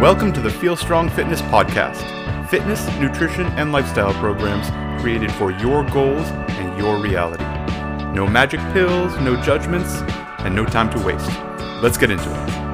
Welcome to the Feel Strong Fitness Podcast fitness, nutrition, and lifestyle programs created for your goals and your reality. No magic pills, no judgments, and no time to waste. Let's get into it.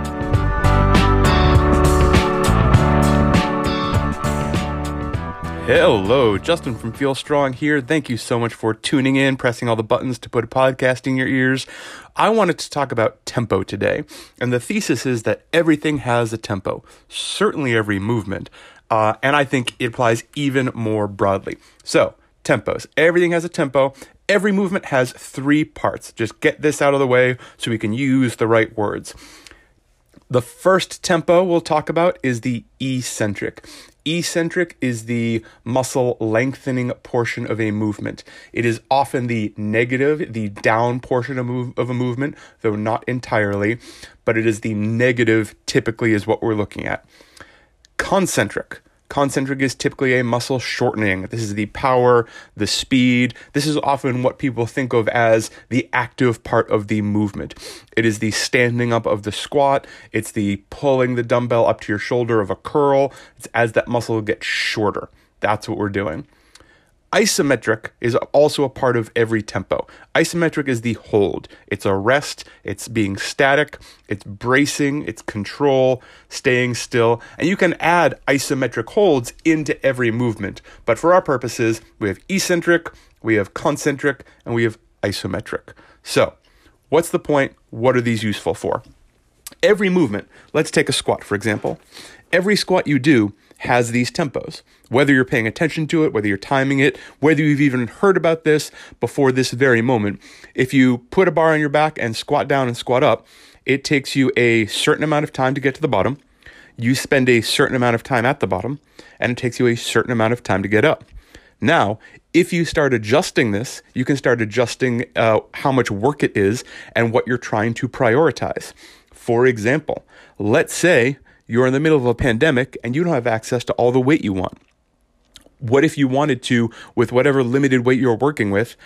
Hello, Justin from Feel Strong here. Thank you so much for tuning in, pressing all the buttons to put a podcast in your ears. I wanted to talk about tempo today, and the thesis is that everything has a tempo, certainly every movement, uh, and I think it applies even more broadly. So, tempos. Everything has a tempo. Every movement has three parts. Just get this out of the way so we can use the right words. The first tempo we'll talk about is the eccentric. Eccentric is the muscle lengthening portion of a movement. It is often the negative, the down portion of, move, of a movement, though not entirely, but it is the negative typically is what we're looking at. Concentric. Concentric is typically a muscle shortening. This is the power, the speed. This is often what people think of as the active part of the movement. It is the standing up of the squat. It's the pulling the dumbbell up to your shoulder of a curl. It's as that muscle gets shorter. That's what we're doing. Isometric is also a part of every tempo. Isometric is the hold. It's a rest, it's being static, it's bracing, it's control, staying still, and you can add isometric holds into every movement. But for our purposes, we have eccentric, we have concentric, and we have isometric. So, what's the point? What are these useful for? Every movement, let's take a squat for example. Every squat you do has these tempos. Whether you're paying attention to it, whether you're timing it, whether you've even heard about this before this very moment, if you put a bar on your back and squat down and squat up, it takes you a certain amount of time to get to the bottom. You spend a certain amount of time at the bottom, and it takes you a certain amount of time to get up. Now, if you start adjusting this, you can start adjusting uh, how much work it is and what you're trying to prioritize. For example, let's say you're in the middle of a pandemic and you don't have access to all the weight you want. What if you wanted to, with whatever limited weight you're working with,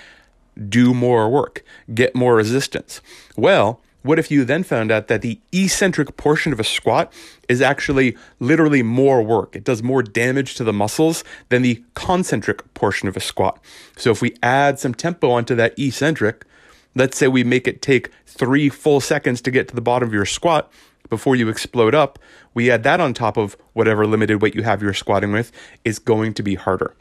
do more work, get more resistance? Well, what if you then found out that the eccentric portion of a squat is actually literally more work? It does more damage to the muscles than the concentric portion of a squat. So if we add some tempo onto that eccentric, let's say we make it take three full seconds to get to the bottom of your squat, before you explode up, we add that on top of whatever limited weight you have you're squatting with, is going to be harder.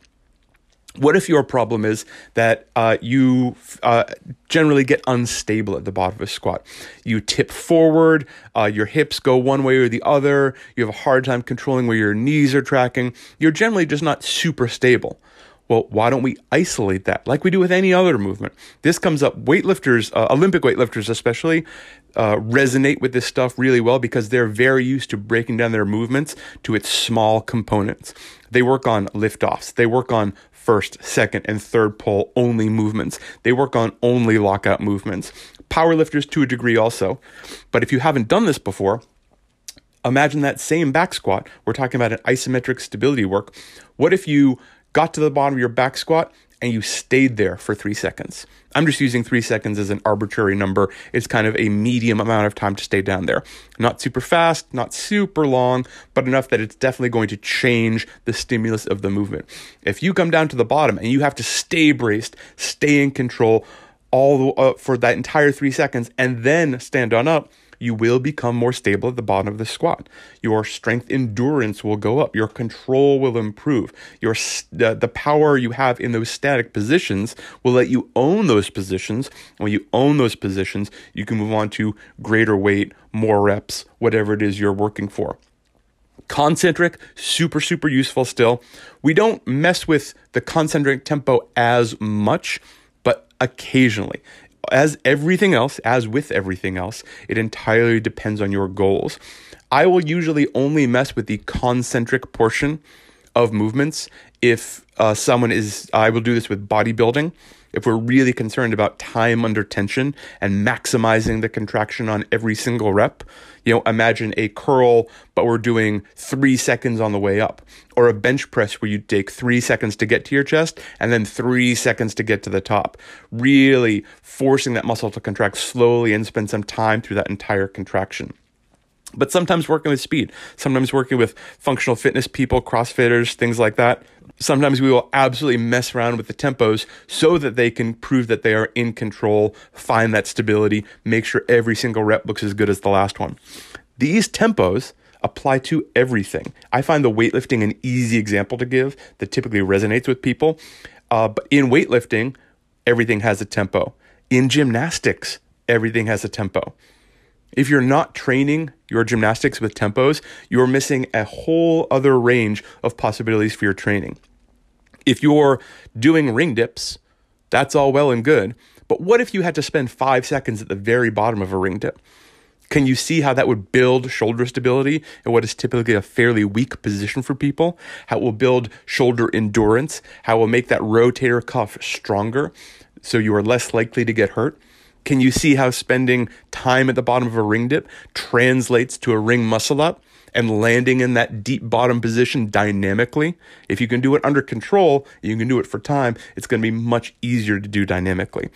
What if your problem is that uh, you uh, generally get unstable at the bottom of a squat? You tip forward, uh, your hips go one way or the other, you have a hard time controlling where your knees are tracking, you're generally just not super stable. Well, why don't we isolate that like we do with any other movement? This comes up, weightlifters, uh, Olympic weightlifters especially, uh, resonate with this stuff really well because they're very used to breaking down their movements to its small components. They work on liftoffs, they work on first, second, and third pull only movements, they work on only lockout movements. Powerlifters to a degree also. But if you haven't done this before, imagine that same back squat. We're talking about an isometric stability work. What if you got to the bottom of your back squat, and you stayed there for three seconds. I'm just using three seconds as an arbitrary number. It's kind of a medium amount of time to stay down there. Not super fast, not super long, but enough that it's definitely going to change the stimulus of the movement. If you come down to the bottom and you have to stay braced, stay in control all the, uh, for that entire three seconds, and then stand on up, you will become more stable at the bottom of the squat. Your strength endurance will go up. Your control will improve. Your the power you have in those static positions will let you own those positions. When you own those positions, you can move on to greater weight, more reps, whatever it is you're working for. Concentric, super, super useful still. We don't mess with the concentric tempo as much, but occasionally as everything else, as with everything else, it entirely depends on your goals. I will usually only mess with the concentric portion of movements if uh, someone is, I will do this with bodybuilding if we're really concerned about time under tension and maximizing the contraction on every single rep, you know, imagine a curl, but we're doing three seconds on the way up, or a bench press where you take three seconds to get to your chest and then three seconds to get to the top. Really forcing that muscle to contract slowly and spend some time through that entire contraction. But sometimes working with speed, sometimes working with functional fitness people, CrossFitters, things like that. Sometimes we will absolutely mess around with the tempos so that they can prove that they are in control, find that stability, make sure every single rep looks as good as the last one. These tempos apply to everything. I find the weightlifting an easy example to give that typically resonates with people. Uh, but in weightlifting, everything has a tempo. In gymnastics, everything has a tempo. If you're not training your gymnastics with tempos, you're missing a whole other range of possibilities for your training. If you're doing ring dips, that's all well and good. But what if you had to spend five seconds at the very bottom of a ring dip? Can you see how that would build shoulder stability in what is typically a fairly weak position for people? How it will build shoulder endurance? How it will make that rotator cuff stronger so you are less likely to get hurt? Can you see how spending time at the bottom of a ring dip translates to a ring muscle up and landing in that deep bottom position dynamically? If you can do it under control, you can do it for time, it's going to be much easier to do dynamically.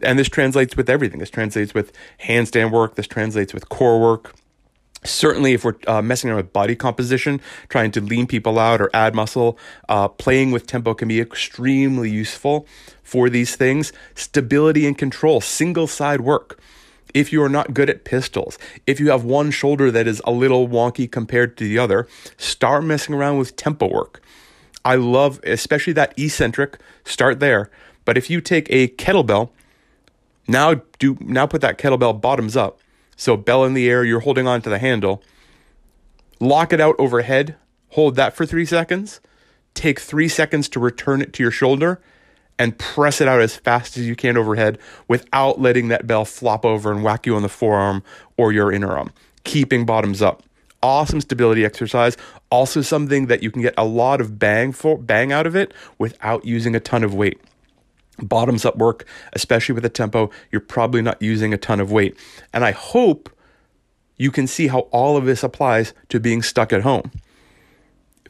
And this translates with everything. This translates with handstand work, this translates with core work. Certainly, if we're uh, messing around with body composition, trying to lean people out or add muscle, uh, playing with tempo can be extremely useful for these things. Stability and control, single side work. If you are not good at pistols, if you have one shoulder that is a little wonky compared to the other, start messing around with tempo work. I love, especially that eccentric, start there. But if you take a kettlebell, now do now put that kettlebell bottoms up so bell in the air, you're holding on to the handle. Lock it out overhead. Hold that for three seconds. Take three seconds to return it to your shoulder and press it out as fast as you can overhead without letting that bell flop over and whack you on the forearm or your inner arm. Keeping bottoms up. Awesome stability exercise. Also something that you can get a lot of bang for bang out of it without using a ton of weight bottoms up work, especially with a tempo, you're probably not using a ton of weight. And I hope you can see how all of this applies to being stuck at home.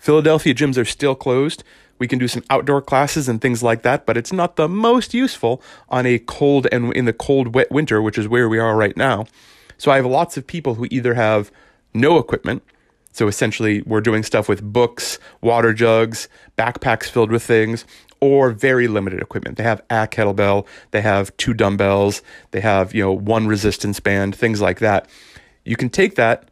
Philadelphia gyms are still closed. We can do some outdoor classes and things like that, but it's not the most useful on a cold and in the cold, wet winter, which is where we are right now. So I have lots of people who either have no equipment. So essentially, we're doing stuff with books, water jugs, backpacks filled with things, or very limited equipment. They have a kettlebell, they have two dumbbells, they have, you know, one resistance band, things like that. You can take that,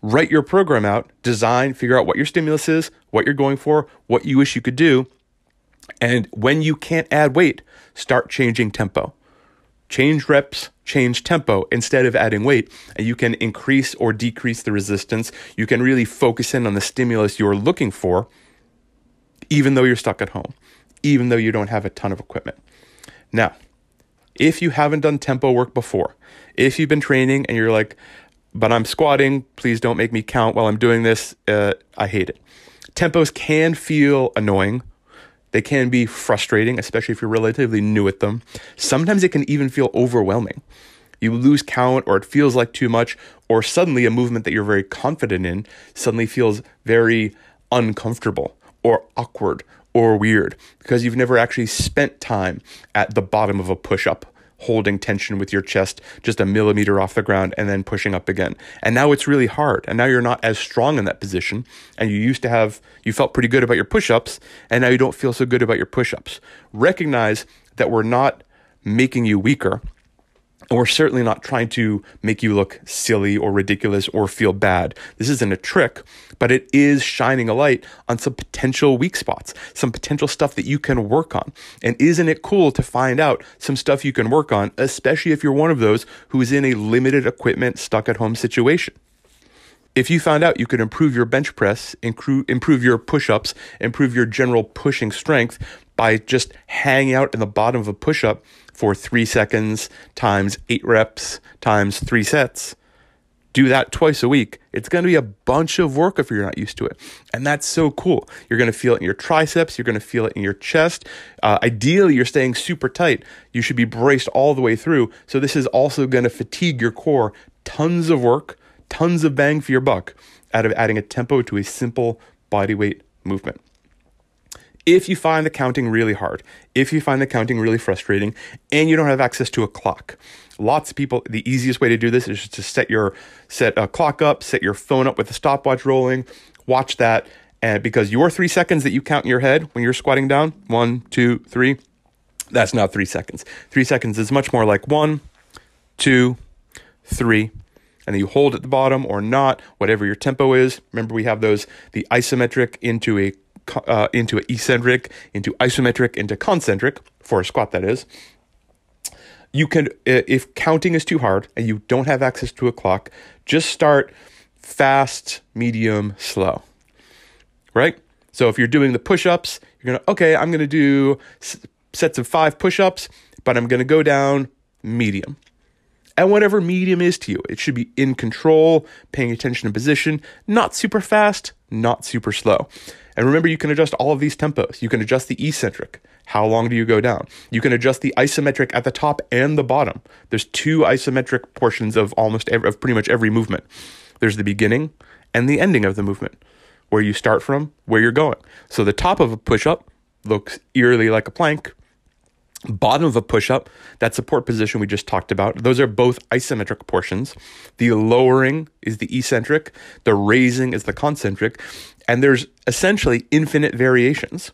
write your program out, design, figure out what your stimulus is, what you're going for, what you wish you could do, and when you can't add weight, start changing tempo. Change reps, change tempo instead of adding weight, and you can increase or decrease the resistance. You can really focus in on the stimulus you're looking for, even though you're stuck at home even though you don't have a ton of equipment. Now, if you haven't done tempo work before, if you've been training and you're like, but I'm squatting, please don't make me count while I'm doing this, uh, I hate it. Tempos can feel annoying. They can be frustrating, especially if you're relatively new at them. Sometimes it can even feel overwhelming. You lose count, or it feels like too much, or suddenly a movement that you're very confident in suddenly feels very uncomfortable or awkward or weird because you've never actually spent time at the bottom of a push up holding tension with your chest just a millimeter off the ground and then pushing up again. And now it's really hard. And now you're not as strong in that position. And you used to have, you felt pretty good about your push ups, and now you don't feel so good about your push ups. Recognize that we're not making you weaker. And we're certainly not trying to make you look silly or ridiculous or feel bad. This isn't a trick, but it is shining a light on some potential weak spots, some potential stuff that you can work on. And isn't it cool to find out some stuff you can work on, especially if you're one of those who is in a limited equipment, stuck at home situation? If you found out you could improve your bench press, improve your push ups, improve your general pushing strength by just hanging out in the bottom of a push up for three seconds times eight reps times three sets. Do that twice a week. It's going to be a bunch of work if you're not used to it. And that's so cool. You're going to feel it in your triceps. You're going to feel it in your chest. Uh, ideally, you're staying super tight. You should be braced all the way through. So, this is also going to fatigue your core. Tons of work, tons of bang for your buck out of adding a tempo to a simple bodyweight movement. If you find the counting really hard, if you find the counting really frustrating, and you don't have access to a clock, lots of people the easiest way to do this is just to set your set a clock up, set your phone up with a stopwatch rolling, watch that, and because your three seconds that you count in your head when you're squatting down, one, two, three, that's not three seconds. Three seconds is much more like one, two, three, and then you hold at the bottom or not, whatever your tempo is. Remember, we have those the isometric into a uh, into eccentric, into isometric, into concentric for a squat. That is. You can, if counting is too hard and you don't have access to a clock, just start fast, medium, slow. Right. So if you're doing the push-ups, you're gonna okay. I'm gonna do sets of five push-ups, but I'm gonna go down medium and whatever medium is to you. It should be in control, paying attention to position, not super fast, not super slow. And remember, you can adjust all of these tempos. You can adjust the eccentric. How long do you go down? You can adjust the isometric at the top and the bottom. There's two isometric portions of almost every, of pretty much every movement. There's the beginning and the ending of the movement, where you start from, where you're going. So the top of a push up looks eerily like a plank bottom of a push up, that support position we just talked about, those are both isometric portions. The lowering is the eccentric, the raising is the concentric, and there's essentially infinite variations.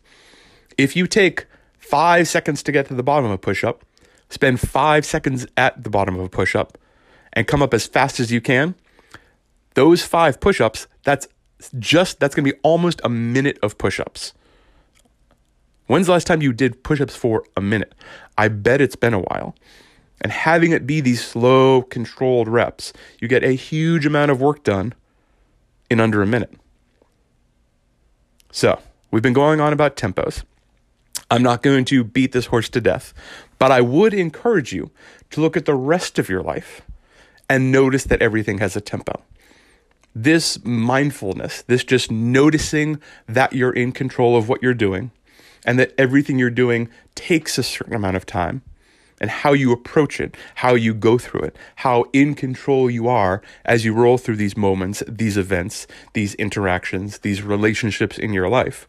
If you take five seconds to get to the bottom of a push up, spend five seconds at the bottom of a push up, and come up as fast as you can, those five push ups, that's just, that's gonna be almost a minute of push ups. When's the last time you did push ups for a minute? I bet it's been a while. And having it be these slow, controlled reps, you get a huge amount of work done in under a minute. So, we've been going on about tempos. I'm not going to beat this horse to death, but I would encourage you to look at the rest of your life and notice that everything has a tempo. This mindfulness, this just noticing that you're in control of what you're doing, and that everything you're doing takes a certain amount of time and how you approach it, how you go through it, how in control you are as you roll through these moments, these events, these interactions, these relationships in your life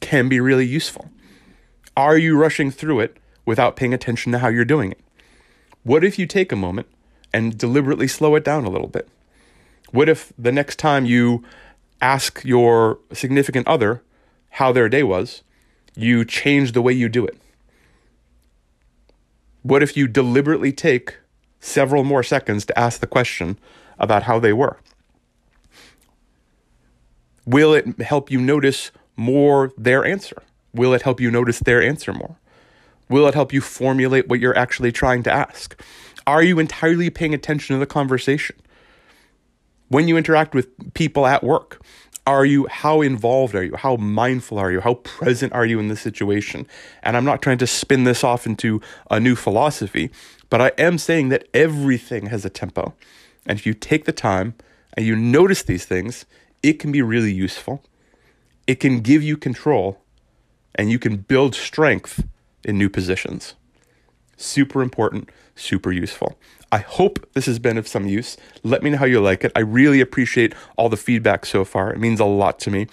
can be really useful. Are you rushing through it without paying attention to how you're doing it? What if you take a moment and deliberately slow it down a little bit? What if the next time you ask your significant other how their day was, you change the way you do it? What if you deliberately take several more seconds to ask the question about how they were? Will it help you notice more their answer? Will it help you notice their answer more? Will it help you formulate what you're actually trying to ask? Are you entirely paying attention to the conversation? When you interact with people at work, are you? How involved are you? How mindful are you? How present are you in this situation? And I'm not trying to spin this off into a new philosophy, but I am saying that everything has a tempo. And if you take the time and you notice these things, it can be really useful. It can give you control and you can build strength in new positions. Super important, super useful. I hope this has been of some use. Let me know how you like it. I really appreciate all the feedback so far. It means a lot to me.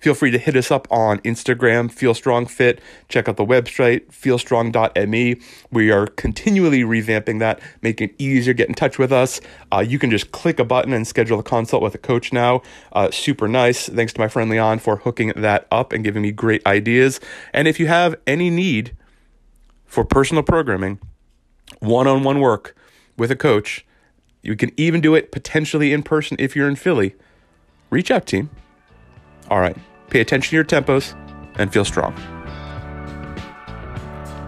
Feel free to hit us up on Instagram, Feel Strong Fit. Check out the website, feelstrong.me. We are continually revamping that, making it easier get in touch with us. Uh, you can just click a button and schedule a consult with a coach now. Uh, super nice. Thanks to my friend Leon for hooking that up and giving me great ideas. And if you have any need for personal programming, one on one work, with a coach. You can even do it potentially in person if you're in Philly. Reach out, team. All right. Pay attention to your tempos and feel strong.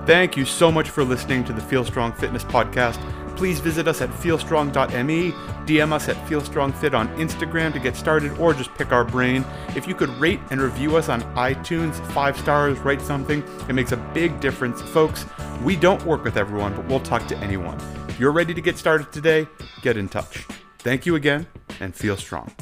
Thank you so much for listening to the Feel Strong Fitness Podcast. Please visit us at feelstrong.me, DM us at feelstrongfit on Instagram to get started, or just pick our brain. If you could rate and review us on iTunes, five stars, write something, it makes a big difference. Folks, we don't work with everyone, but we'll talk to anyone. If you're ready to get started today, get in touch. Thank you again and feel strong.